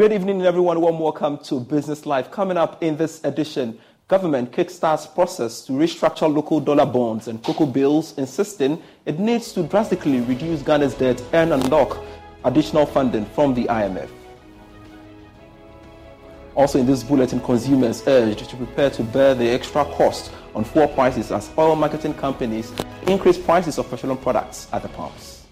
Great evening, everyone. Warm welcome to Business Live. Coming up in this edition, government kickstarts process to restructure local dollar bonds and cocoa bills, insisting it needs to drastically reduce Ghana's debt and unlock additional funding from the IMF. Also, in this bulletin, consumers urged to prepare to bear the extra cost on fuel prices as oil marketing companies increase prices of petroleum products at the pumps.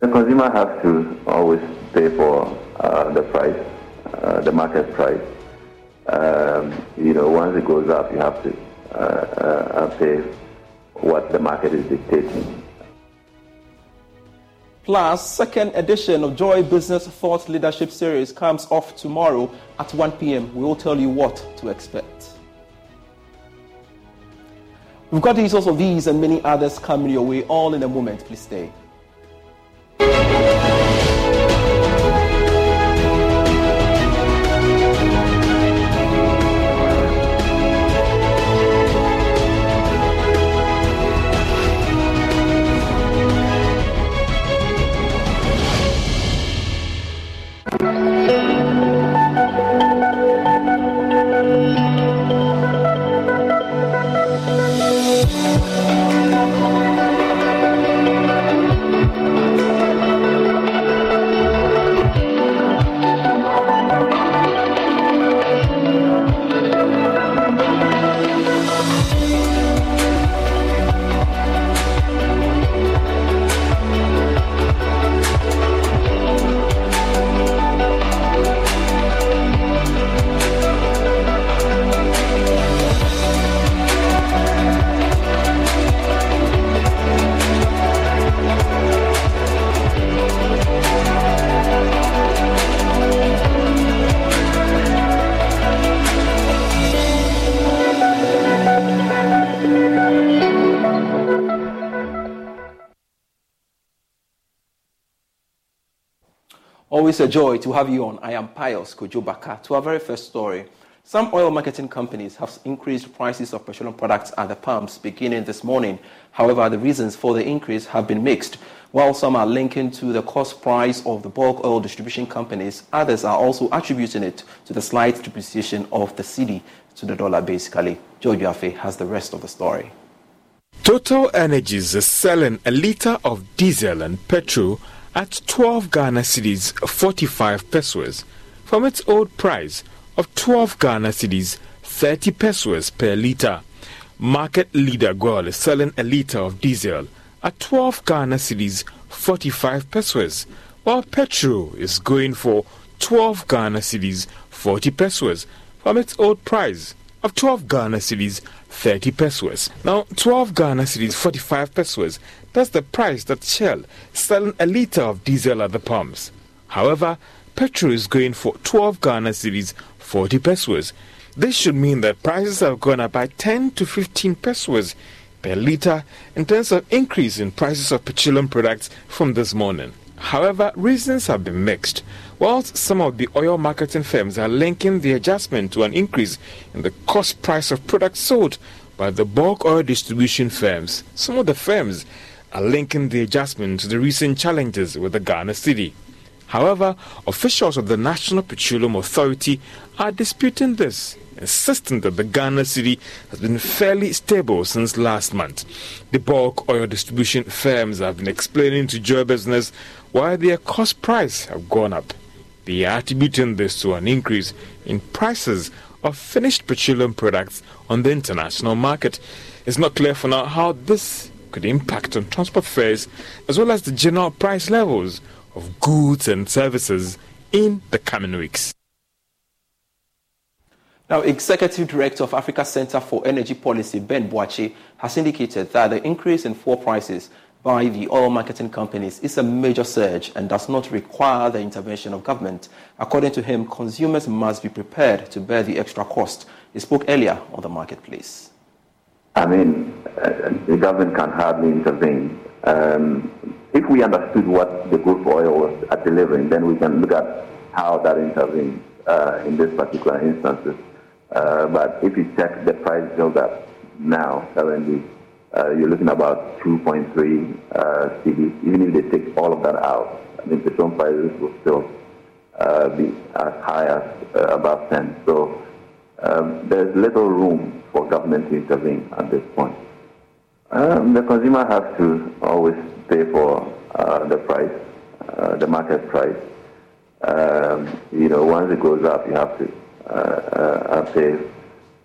The consumer has to always pay for the price, uh, the market price. Um, you know, once it goes up, you have to uh, uh pay what the market is dictating. Plus, second edition of Joy Business Thought Leadership Series comes off tomorrow at 1 p.m. We will tell you what to expect. We've got details of these and many others coming your way all in a moment. Please stay. Always a joy to have you on. I am Pius Kojobaka. To our very first story, some oil marketing companies have increased prices of petroleum products at the pumps beginning this morning. However, the reasons for the increase have been mixed. While some are linking to the cost price of the bulk oil distribution companies, others are also attributing it to the slight depreciation of the cedi to the dollar, basically. George Afe has the rest of the story. Total Energies is selling a litre of diesel and petrol at 12 Ghana cedis 45 pesos from its old price of 12 Ghana cedis 30 pesos per litre. Market leader GOIL is selling a litre of diesel at 12 Ghana cedis 45 pesos, while petrol is going for 12 Ghana cedis 40 pesos from its old price of 12 Ghana cedis 30 pesos. Now, 12 Ghana cedis 45 pesos that's the price that Shell selling a litre of diesel at the pumps. However, petrol is going for 12 Ghana cedis 40 pesos. This should mean that prices have gone up by 10 to 15 pesos per litre in terms of increase in prices of petroleum products from this morning. However, reasons have been mixed. Whilst some of the oil marketing firms are linking the adjustment to an increase in the cost price of products sold by the bulk oil distribution firms, some of the firms are linking the adjustment to the recent challenges with the Ghana cedi. However, officials of the National Petroleum Authority are disputing this, insisting that the Ghana cedi has been fairly stable since last month. The bulk oil distribution firms have been explaining to Joy Business why their cost price have gone up. They are attributing this to an increase in prices of finished petroleum products on the international market. It's not clear for now how this could impact on transport fares as well as the general price levels of goods and services in the coming weeks. Now, Executive Director of Africa Center for Energy Policy, Ben Boakye, has indicated that the increase in fuel prices by the oil marketing companies is a major surge and does not require the intervention of government. According to him, consumers must be prepared to bear the extra cost. He spoke earlier on the marketplace. I mean, uh, the government can hardly intervene. Um, if we understood what the group oil was delivering, then we can look at how that intervenes uh, in this particular instances. Uh, but if you check the price build up now, currently, uh, you're looking about 2.3 uh, cedi. Even if they take all of that out, I mean, petrol prices will still uh, be as high as uh, above 10. So um, there's little room for government to intervene at this point. Um, the consumer has to always pay for uh, the price, uh, the market price. Um, you know, once it goes up, you have to uh, uh, pay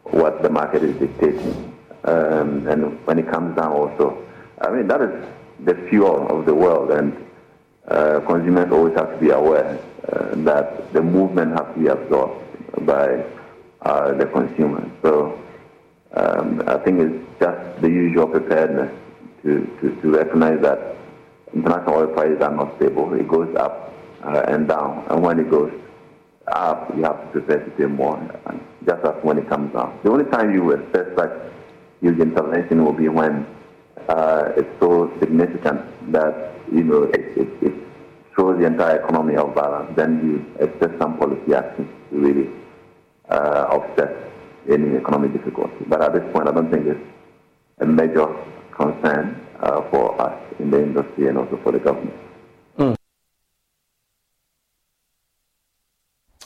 what the market is dictating. Um, and when it comes down also, I mean, that is the fuel of the world, and uh, consumers always have to be aware uh, that the movement has to be absorbed by uh, the consumer. So um, I think it's just the usual preparedness to, to, to, recognize that international oil prices are not stable. It goes up uh, and down, and when it goes up, you have to prepare to pay more, just as when it comes down. The only time you expect such huge intervention will be when uh, it's so significant that you know it, it, it, throws the entire economy off balance. Then you expect some policy action to really uh, offset any economic difficulty. But at this point, I don't think it's a major concern uh, for us in the industry and also for the government.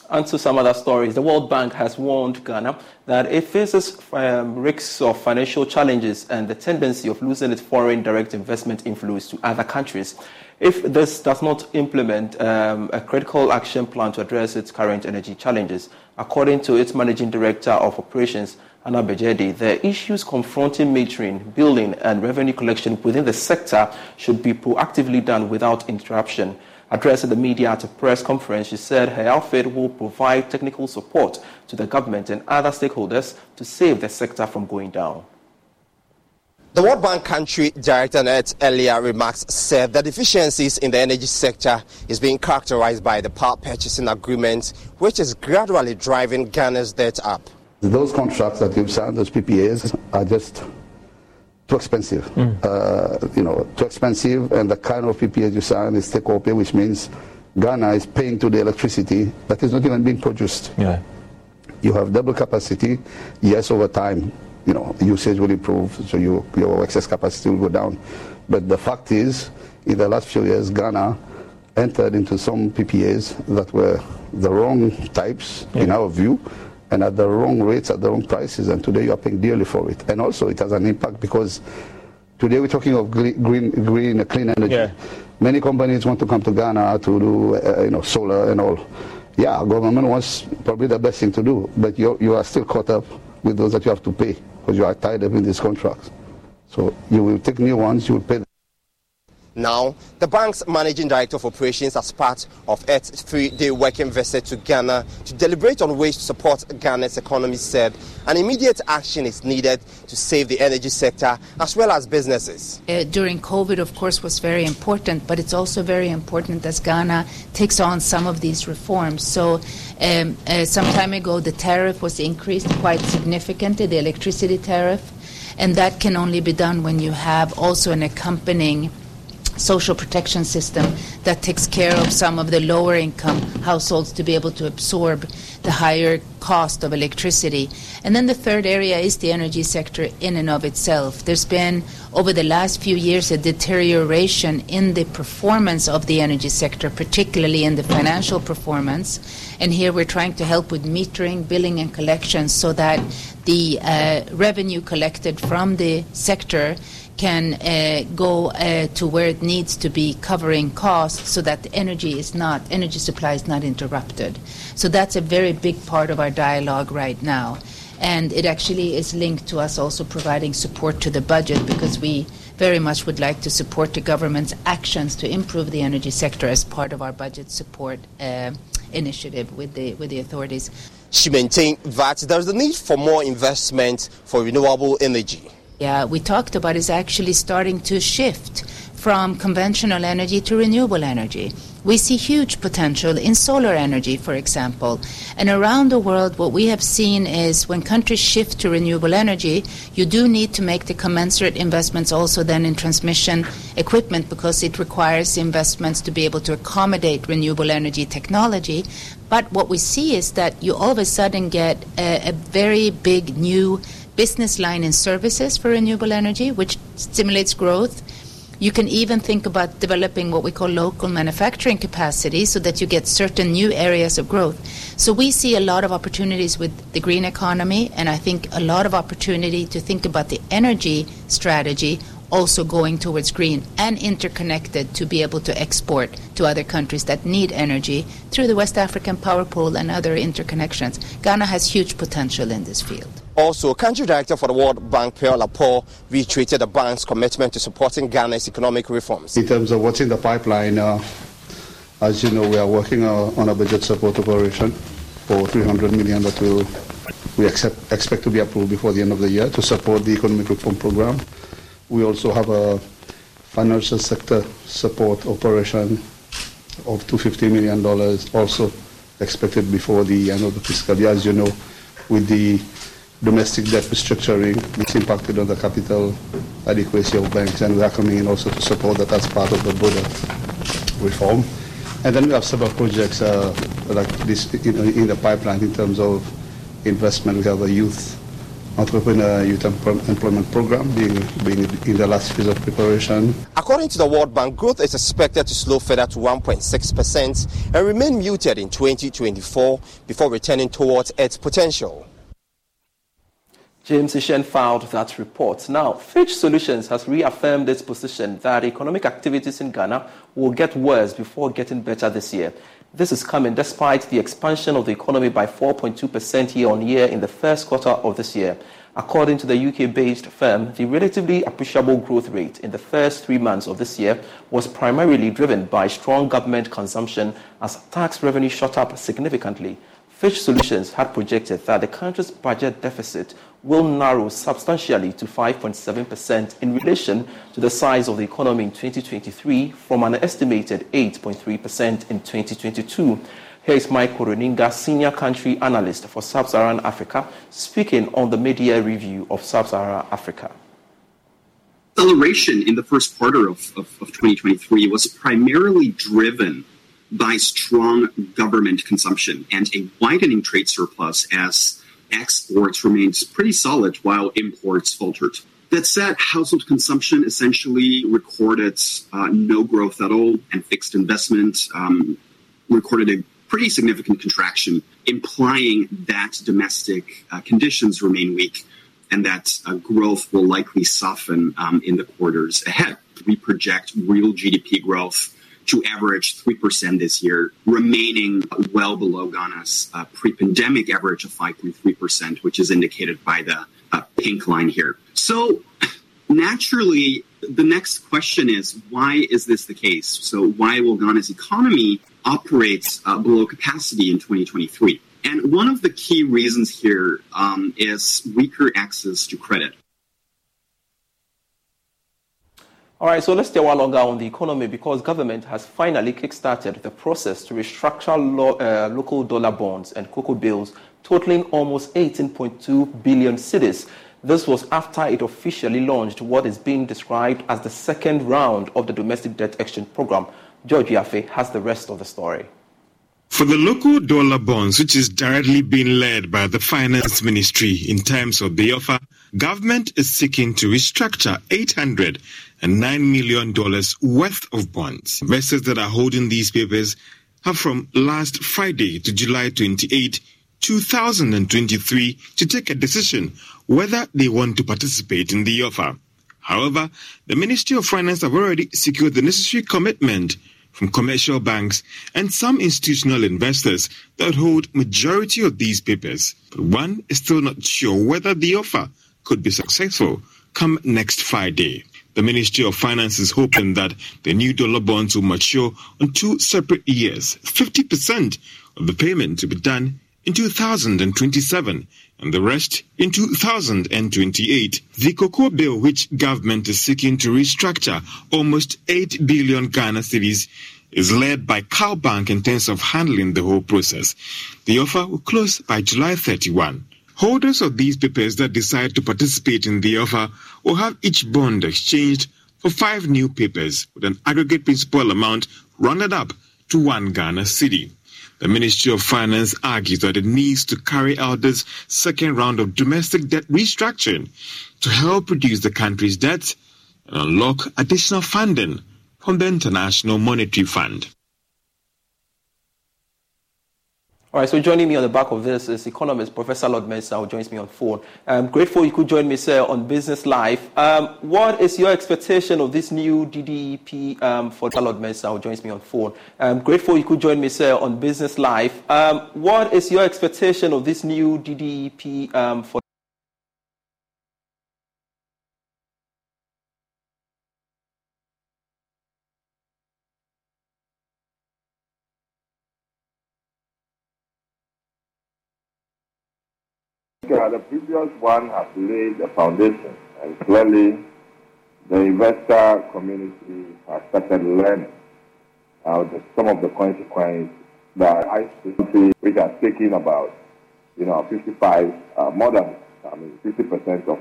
And to some other stories, the World Bank has warned Ghana that it faces um, risks of financial challenges and the tendency of losing its foreign direct investment influence to other countries if this does not implement um, a critical action plan to address its current energy challenges. According to its managing director of operations, Anna Bjerde, the issues confronting metering, billing, and revenue collection within the sector should be proactively done without interruption. Addressing the media at a press conference, she said her outfit will provide technical support to the government and other stakeholders to save the sector from going down. The World Bank country director in its earlier remarks said that deficiencies in the energy sector is being characterized by the power purchasing agreement, which is gradually driving Ghana's debt up. Those contracts that you've signed, those PPAs, are just too expensive. Mm. Uh, you know, too expensive, and the kind of PPA you sign is take which means Ghana is paying to the electricity that is not even being produced. Yeah. You have double capacity, yes, over time, you know, usage will improve, so you, your excess capacity will go down. But the fact is, in the last few years, Ghana entered into some PPAs that were the wrong types, yeah. in our view, and at the wrong rates, at the wrong prices, and today you are paying dearly for it. And also it has an impact because today we're talking of green, green, clean energy. Yeah. Many companies want to come to Ghana to do, uh, you know, solar and all. Yeah, government wants probably the best thing to do, but you you are still caught up with those that you have to pay because you are tied up in these contracts. So you will take new ones, you will pay now, the bank's managing director of operations, as part of its three day working visit to Ghana to deliberate on ways to support Ghana's economy, said an immediate action is needed to save the energy sector as well as businesses. Uh, during COVID, of course, was very important, but it's also very important as Ghana takes on some of these reforms. So, um, uh, some time ago, the tariff was increased quite significantly, the electricity tariff, and that can only be done when you have also an accompanying social protection system that takes care of some of the lower income households to be able to absorb the higher cost of electricity. And then the third area is the energy sector in and of itself. There's been, over the last few years, a deterioration in the performance of the energy sector, particularly in the financial performance. And here we're trying to help with metering, billing, and collections so that the uh, revenue collected from the sector can uh, go uh, to where it needs to be covering costs so that the energy is not energy supply is not interrupted. So that's a very big part of our dialogue right now. And it actually is linked to us also providing support to the budget because we very much would like to support the government's actions to improve the energy sector as part of our budget support uh, initiative with the with the authorities. She maintained that there's a need for more investment for renewable energy yeah, we talked about is actually starting to shift from conventional energy to renewable energy. We see huge potential in solar energy, for example. And around the world, what we have seen is when countries shift to renewable energy, you do need to make the commensurate investments also then in transmission equipment because it requires investments to be able to accommodate renewable energy technology. But what we see is that you all of a sudden get a, a very big new business line in services for renewable energy, which stimulates growth. You can even think about developing what we call local manufacturing capacity so that you get certain new areas of growth. So we see a lot of opportunities with the green economy, and I think a lot of opportunity to think about the energy strategy also going towards green and interconnected to be able to export to other countries that need energy through the West African Power Pool and other interconnections. Ghana has huge potential in this field. Also, country director for the World Bank, Pierre Laporte, reiterated the bank's commitment to supporting Ghana's economic reforms. In terms of what's in the pipeline, uh, as you know, we are working uh, on a budget support operation for 300 million that will we accept, expect to be approved before the end of the year to support the economic reform program. We also have a financial sector support operation of $250 million also expected before the end of the fiscal year. As you know, with the domestic debt restructuring, which impacted on the capital adequacy of banks, and we are coming in also to support that as part of the border reform. And then we have several projects uh, like this in, in, the pipeline in terms of investment. We have a youth entrepreneur youth employment program being, being in the last phase of preparation. According to the World Bank, growth is expected to slow further to 1.6% and remain muted in 2024 before returning towards its potential. James Ishen filed that report. Now, Fitch Solutions has reaffirmed its position that economic activities in Ghana will get worse before getting better this year. This is coming despite the expansion of the economy by 4.2% year on year in the first quarter of this year. According to the UK based firm, the relatively appreciable growth rate in the first three months of this year was primarily driven by strong government consumption as tax revenue shot up significantly. Fitch Solutions had projected that the country's budget deficit will narrow substantially to 5.7% in relation to the size of the economy in 2023 from an estimated 8.3% in 2022. Here is Mike Koroninga, Senior Country Analyst for Sub-Saharan Africa, speaking on the media review of Sub-Saharan Africa. Acceleration in the first quarter of, of, of 2023 was primarily driven by strong government consumption and a widening trade surplus as exports remained pretty solid while imports faltered. That said, household consumption essentially recorded uh, no growth at all, and fixed investment um, recorded a pretty significant contraction, implying that domestic uh, conditions remain weak and that uh, growth will likely soften um, in the quarters ahead. We project real GDP growth to average 3% this year, remaining well below Ghana's uh, pre pandemic average of 5.3%, which is indicated by the uh, pink line here. So, naturally, the next question is why is this the case? So, why will Ghana's economy operate uh, below capacity in 2023? And one of the key reasons here um, is weaker access to credit. All right, so let's stay a while longer on the economy because government has finally kickstarted the process to restructure lo- uh, local dollar bonds and cocoa bills totaling almost 18.2 billion cedis. This was after it officially launched what is being described as the second round of the domestic debt exchange program. George Yafe has the rest of the story. For the local dollar bonds, which is directly being led by the finance ministry in terms of the offer, government is seeking to restructure 800 and $9 million worth of bonds. Investors that are holding these papers have from last Friday to July 28, 2023 to take a decision whether they want to participate in the offer. However, the Ministry of Finance have already secured the necessary commitment from commercial banks and some institutional investors that hold majority of these papers. But one is still not sure whether the offer could be successful come next Friday. The Ministry of Finance is hoping that the new dollar bonds will mature on two separate years. 50% of the payment to be done in 2027 and the rest in 2028. The cocoa bill, which government is seeking to restructure almost 8 billion Ghana cedis, is led by CalBank in terms of handling the whole process. The offer will close by July 31. Holders of these papers that decide to participate in the offer will have each bond exchanged for five new papers with an aggregate principal amount rounded up to one Ghana cedi. The Ministry of Finance argues that it needs to carry out this second round of domestic debt restructuring to help reduce the country's debt and unlock additional funding from the International Monetary Fund. All right, so joining me on the back of this is economist Professor Lord Mensah, who joins me on phone. I'm grateful you could join me, sir, on Business Live. Um, what is your expectation of this new DDEP um, for Lord Mensah, who joins me on phone? I'm grateful you could join me, sir, on Business Live. Um, what is your expectation of this new DDEP um, for Yeah, the previous one has laid the foundation, and clearly the investor community has started learning uh, the, some of the consequences that I see, which are taking about, you know, 55, uh, more than, I mean, 50% of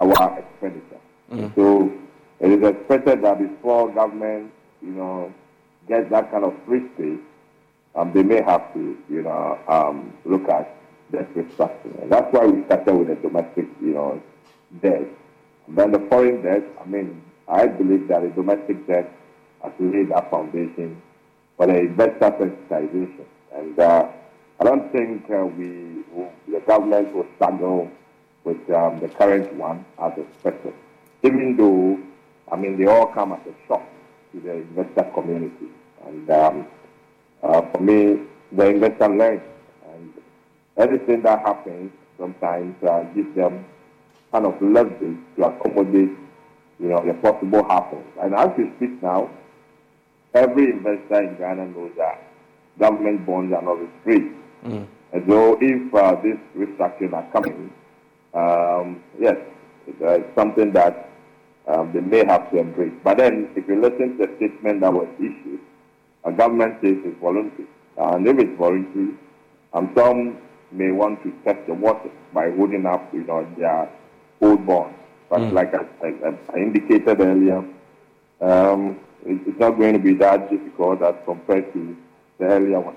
our expenditure. Mm. So it is expected that before government, you know, gets that kind of free space, um, they may have to, you know, um, look at And that's why we started with the domestic, you know, debt. And then the foreign debt, I mean, I believe that the domestic debt has laid that foundation for the investor sensitization. And uh, I don't think uh, we, the government will struggle with um, the current one as expected, even though, I mean, they all come as a shock to the investor community. And um, uh, for me, the investor learns Everything that happens sometimes uh, gives them kind of leverage to accommodate, you know, the possible happens. And as we speak now, every investor in Ghana knows that government bonds are not free. Mm. And so if uh, this restructuring are coming, um, yes, it's, uh, something that um, they may have to embrace. But then, if you listen to the statement that was issued, a government says it's voluntary. And if it's voluntary, and some may want to test the water by holding up, you know, their old bonds. But mm. like I, I, I, indicated earlier, um, it, it's not going to be that difficult as compared to the earlier one.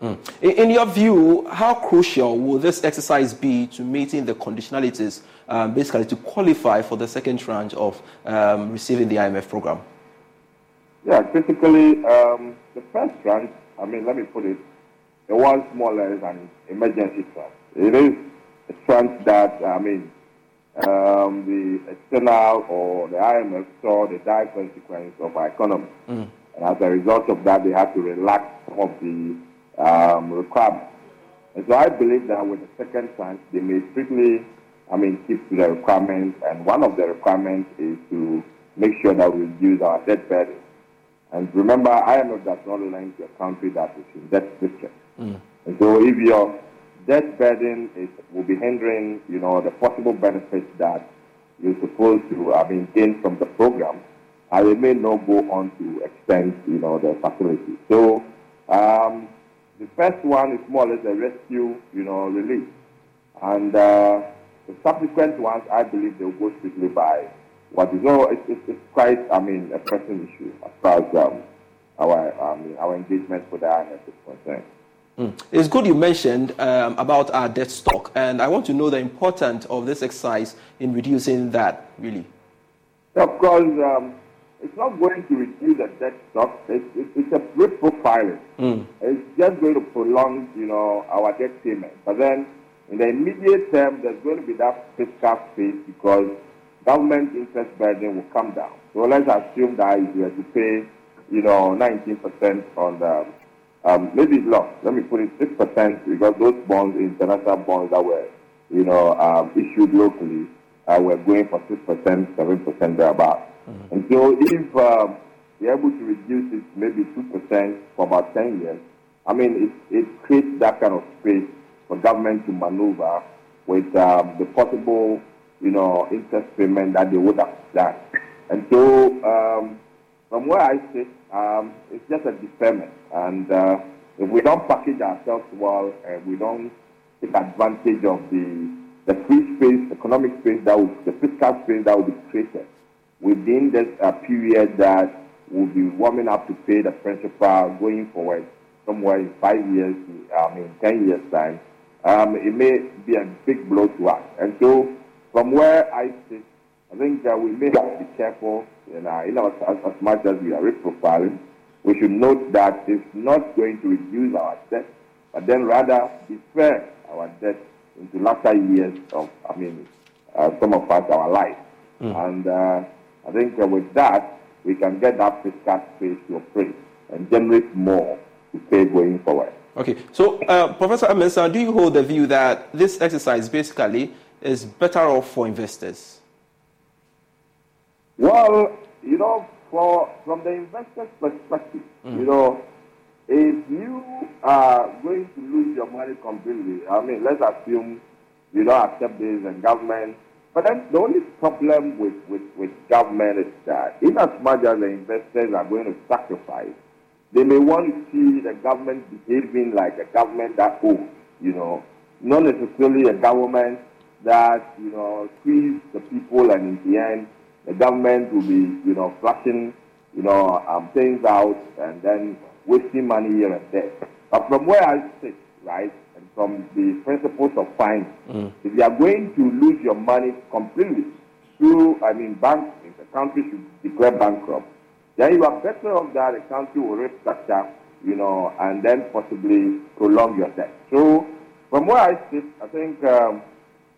Mm. In, in, your view, how crucial will this exercise be to meeting the conditionalities, um, basically to qualify for the second tranche of um, receiving the IMF program? Yeah, critically, um, the first tranche, I mean, let me put it the one smaller is an emergency trust. It is a trust that, I mean, um, the external or the IMF saw the dire consequence of our economy. Mm. And as a result of that, they had to relax some of the um, requirements. And so I believe that with the second tranche, they may strictly, I mean, keep to the requirements. And one of the requirements is to make sure that we reduce our debt burden. And remember, IMF does not lend to a country that is in debt distress. Mm. And so if your debt burden is, will be hindering, you know, the possible benefits that you're supposed to, I mean, gain from the program, I may not go on to extend, you know, the facility. So um, the first one is more or less a rescue, you know, relief. And uh, the subsequent ones, I believe they'll go strictly by what is. So it's, it's, it's, quite, I mean, a pressing issue as far as um, our, mean, our engagement with the IMF is concerned. Mm. It's good you mentioned um, about our debt stock, and I want to know the importance of this exercise in reducing that, really. Of course, um, it's not going to reduce the debt stock. It's, it's, it's a reprofiling. Mm. It's just going to prolong, you know, our debt payment. But then, in the immediate term, there's going to be that fiscal space because government interest burden will come down. So let's assume that if you have to pay, you know, 19% on the um, maybe it's low. Let me put it six percent because those bonds, international bonds that were, you know, um, issued locally, uh, were going for six percent, seven percent thereabout. Mm-hmm. And so, if um, you're able to reduce it maybe two percent for about ten years, I mean, it it creates that kind of space for government to maneuver with um, the possible, you know, interest payment that they would have done. And so, um, from where I sit, um, it's just a deferment. And uh, if we don't package ourselves well and we don't take advantage of the, the free space, economic space, that will, the fiscal space that will be created within this uh, period that will be warming up to pay the principal going forward somewhere in five years, I mean, 10 years' time, um, it may be a big blow to us. And so, from where I sit, I think that we may have to be careful in, uh, in our, as, as much as we are risk profiling. We should note that it's not going to reduce our debt, but then rather defer our debt into latter years of, I mean, uh, some of us, our life. Mm. And uh, I think uh, with that, we can get that fiscal space to operate and generate more to pay going forward. Okay, so uh, Professor Mensah, do you hold the view that this exercise basically is better off for investors? Well, you know, for from the investor's perspective, mm. you know, if you are going to lose your money completely, I mean, let's assume you don't accept this and government. But then the only problem with, with, with government is that in as much as the investors are going to sacrifice, they may want to see the government behaving like a government that owns, you know, not necessarily a government that, you know, squeeze the people and in the end the government will be, you know, flushing, you know, um, things out and then wasting money here and there. But from where I sit, right, and from the principles of finance, mm. if you are going to lose your money completely through, I mean, banks, if the country should declare bankrupt, then you are better off that the country will restructure, you know, and then possibly prolong your debt. So from where I sit, I think um,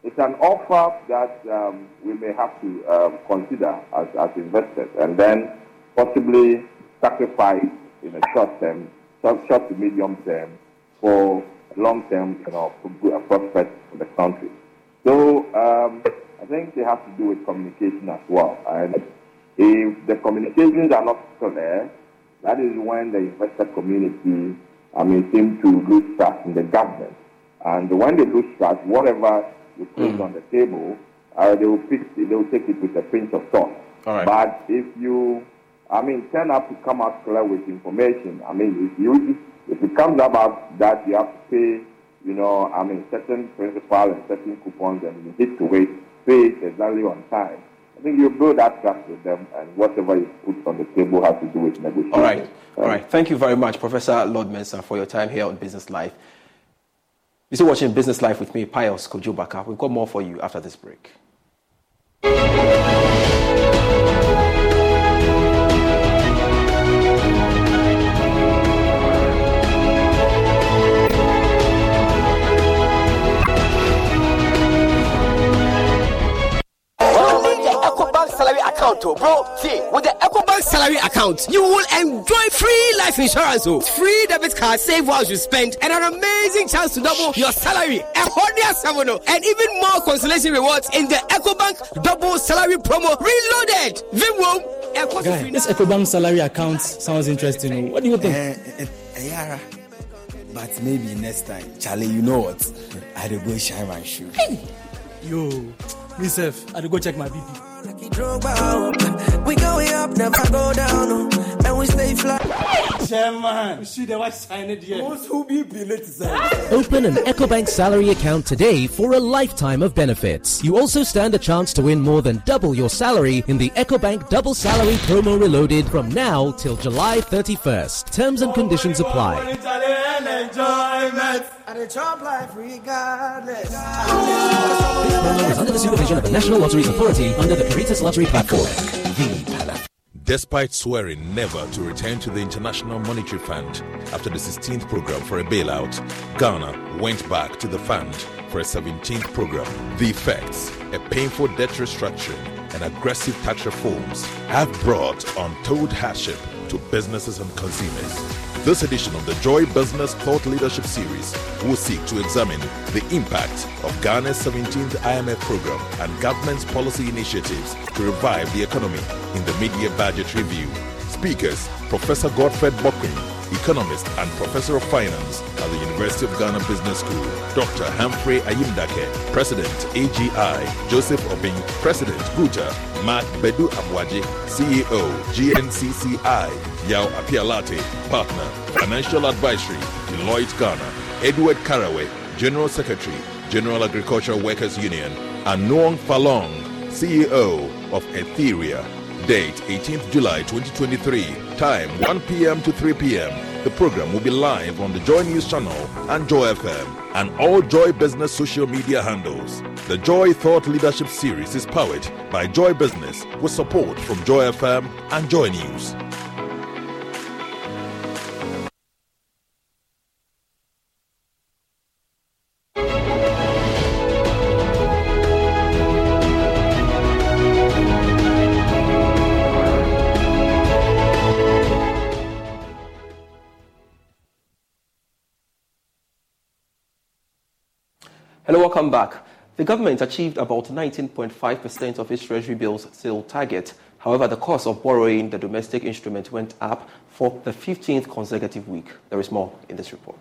it's an offer that um, we may have to um, consider as, as investors and then possibly sacrifice in a short term, short, short to medium term for long term, you know, prospects for the country. So um, I think they have to do with communication as well. And if the communications are not clear, that is when the investor community, I mean, seem to lose trust in the government. And when they lose trust, whatever you put mm. on the table, uh, they will pick, they will take it with a pinch of salt. But if you, I mean, turn up to come out clear with information, I mean, if you, if it comes about that you have to pay, you know, I mean, certain principal and certain coupons and you need to wait, pay it exactly on time. I think you build that trust with them, and whatever you put on the table has to do with negotiation. All right, all right. Thank you very much, Professor Lord Mensah, for your time here on Business Live. You're watching Business Live with me, Pius Kojo We've got more for you after this break. Account, oh, bro. See, with the EcoBank salary account, you will enjoy free life insurance, oh, free debit card, save while you spend, and an amazing chance to double your salary. A hundred seven, oh, and even more consolation rewards in the EcoBank double salary promo reloaded. Vimwo. Guy, this EcoBank salary account sounds interesting. Oh. What do you think? Uh, uh, uh, but maybe next time, Charlie, you know what? I'll go shine my shoe. Hey. Yo, myself, I'll go check my BP. We going up, never go down, oh. and we stay fly. Chairman, see the white sign it here. Open an EcoBank salary account today for a lifetime of benefits. You also stand a chance to win more than double your salary in the EcoBank Double Salary Promo Reloaded from now till July 31st. Terms and conditions apply. This promo is under the supervision of the National Lotteries Authority under the Caritas Lottery Platform. Despite swearing never to return to the International Monetary Fund after the 16th program for a bailout, Ghana went back to the fund for a 17th program. The effects, a painful debt restructuring and aggressive tax reforms, have brought untold hardship to businesses and consumers. This edition of the Joy Business Thought Leadership Series will seek to examine the impact of Ghana's 17th IMF program and government's policy initiatives to revive the economy in the mid-year budget review. Speakers Professor Godfred Bokpin economist and professor of finance at the University of Ghana Business School, Dr. Humphrey Ayim-Darke, President AGI, Joseph Obeng, President Guta, Mark Badu-Aboagye, CEO, GNCCI, Yao Apialate, Partner, Financial Advisory, Deloitte Ghana, Edward Kareweh, General Secretary, General Agricultural Workers Union, and Noong Falong, CEO of Etheria. Date 18th July 2023. Time 1 p.m. to 3 p.m. The program will be live on the Joy News channel and Joy FM and all Joy Business social media handles. The Joy Thought Leadership Series is powered by Joy Business with support from Joy FM and Joy News. Hello, welcome back. The government achieved about 19.5% of its Treasury bills sale target. However, the cost of borrowing the domestic instrument went up for the 15th consecutive week. There is more in this report.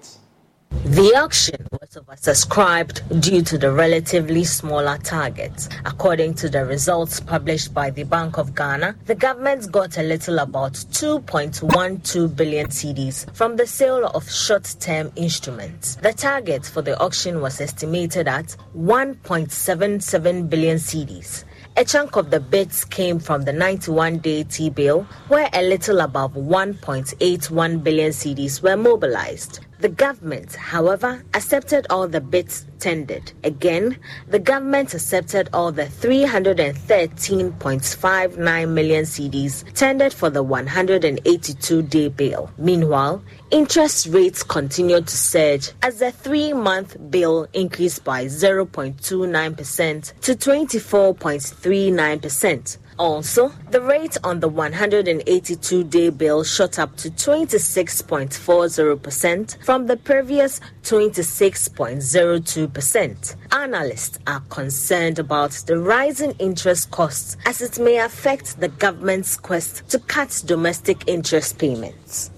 The auction was oversubscribed due to the relatively smaller targets. According to the results published by the Bank of Ghana, the government got a little about 2.12 billion cedis from the sale of short term instruments. The target for the auction was estimated at 1.77 billion cedis. A chunk of the bids came from the 91 day T bill, where a little above 1.81 billion cedis were mobilized. The government, however, accepted all the bids tendered. Again, the government accepted all the 313.59 million cedis tendered for the 182 day bill. Meanwhile, interest rates continued to surge as the three month bill increased by 0.29% to 24.39%. Also, the rate on the 182 day bill shot up to 26.40% from the previous 26.02%. Analysts are concerned about the rising interest costs as it may affect the government's quest to cut domestic interest payments.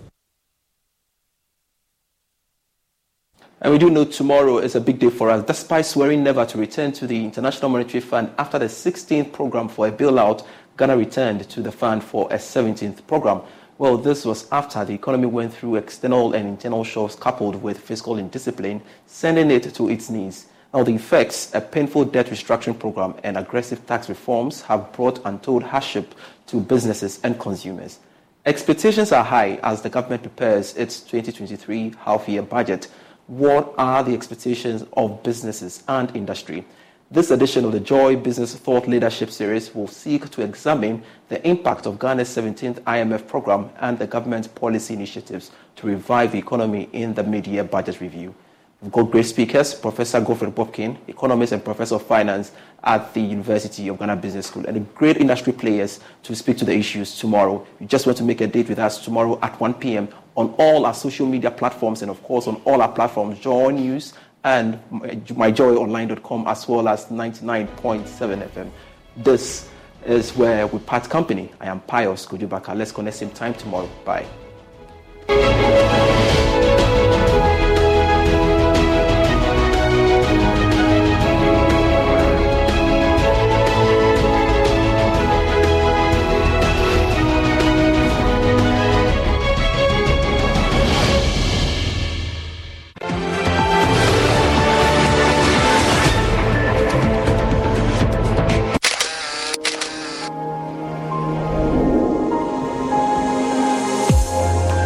And we do know tomorrow is a big day for us. Despite swearing never to return to the International Monetary Fund after the 16th program for a bailout, Ghana returned to the fund for a 17th program. Well, this was after the economy went through external and internal shocks coupled with fiscal indiscipline, sending it to its knees. Now, the effects, a painful debt restructuring program and aggressive tax reforms have brought untold hardship to businesses and consumers. Expectations are high as the government prepares its 2023 half year budget. What are the expectations of businesses and industry? This edition of the Joy Business Thought Leadership Series will seek to examine the impact of Ghana's 17th IMF program and the government's policy initiatives to revive the economy in the mid year budget review. We've got great speakers Professor Godfred Bokpin, economist and professor of finance at the University of Ghana Business School, and great industry players to speak to the issues tomorrow. You just want to make a date with us tomorrow at 1 p.m on all our social media platforms and, of course, on all our platforms, Joy News and myjoyonline.com, as well as 99.7 FM. This is where we part company. I am Pius Kujubaka. Let's connect same time tomorrow. Bye.